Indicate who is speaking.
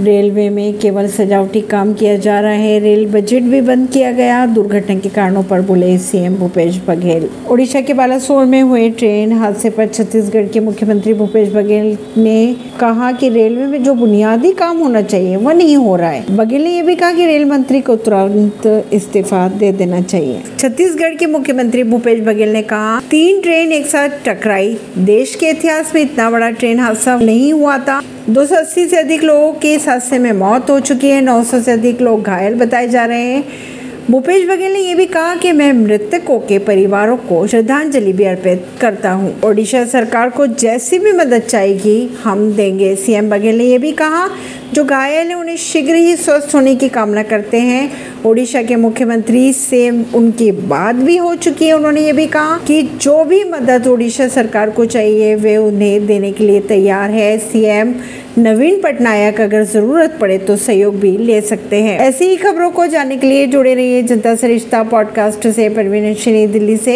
Speaker 1: Railway में केवल सजावटी काम किया जा रहा है, रेल बजट भी बंद किया गया। दुर्घटना के कारणों पर बोले सीएम भूपेश बघेल। ओडिशा के बालासोर में हुए ट्रेन हादसे पर छत्तीसगढ़ के मुख्यमंत्री भूपेश बघेल ने कहा कि रेलवे में जो बुनियादी काम होना चाहिए वह नहीं हो रहा है। बघेल ने यह भी कहा कि रेल मंत्री को तुरंत इस्तीफा दे देना चाहिए। छत्तीसगढ़ के मुख्यमंत्री भूपेश बघेल ने कहा, तीन ट्रेन एक साथ टकराई। देश के इतिहास में इतना बड़ा ट्रेन हादसा नहीं हुआ था। 280 से अधिक लोगों के इस हादसे में मौत हो चुकी है 900 से अधिक लोग घायल बताए जा रहे हैं। भूपेश बघेल ने यह भी कहा कि मैं मृतकों के परिवारों को श्रद्धांजलि भी अर्पित करता हूँ। ओडिशा सरकार को जैसी भी मदद चाहिए हम देंगे। सीएम बघेल ने यह भी कहा, जो घायल है, उन्हें शीघ्र ही स्वस्थ होने की कामना करते हैं। ओडिशा के मुख्यमंत्री से उनकी बात भी हो चुकी है, उन्होंने ये भी कहा कि जो भी मदद ओडिशा सरकार को चाहिए, वे उन्हें देने के लिए तैयार है। सीएम नवीन पटनायक अगर ज़रूरत पड़े तो सहयोग भी ले सकते हैं। ऐसी ही खबरों को जानने के लिए जुड़े रहिए जनता सरिश्ता पॉडकास्ट से, परवीन दिल्ली से।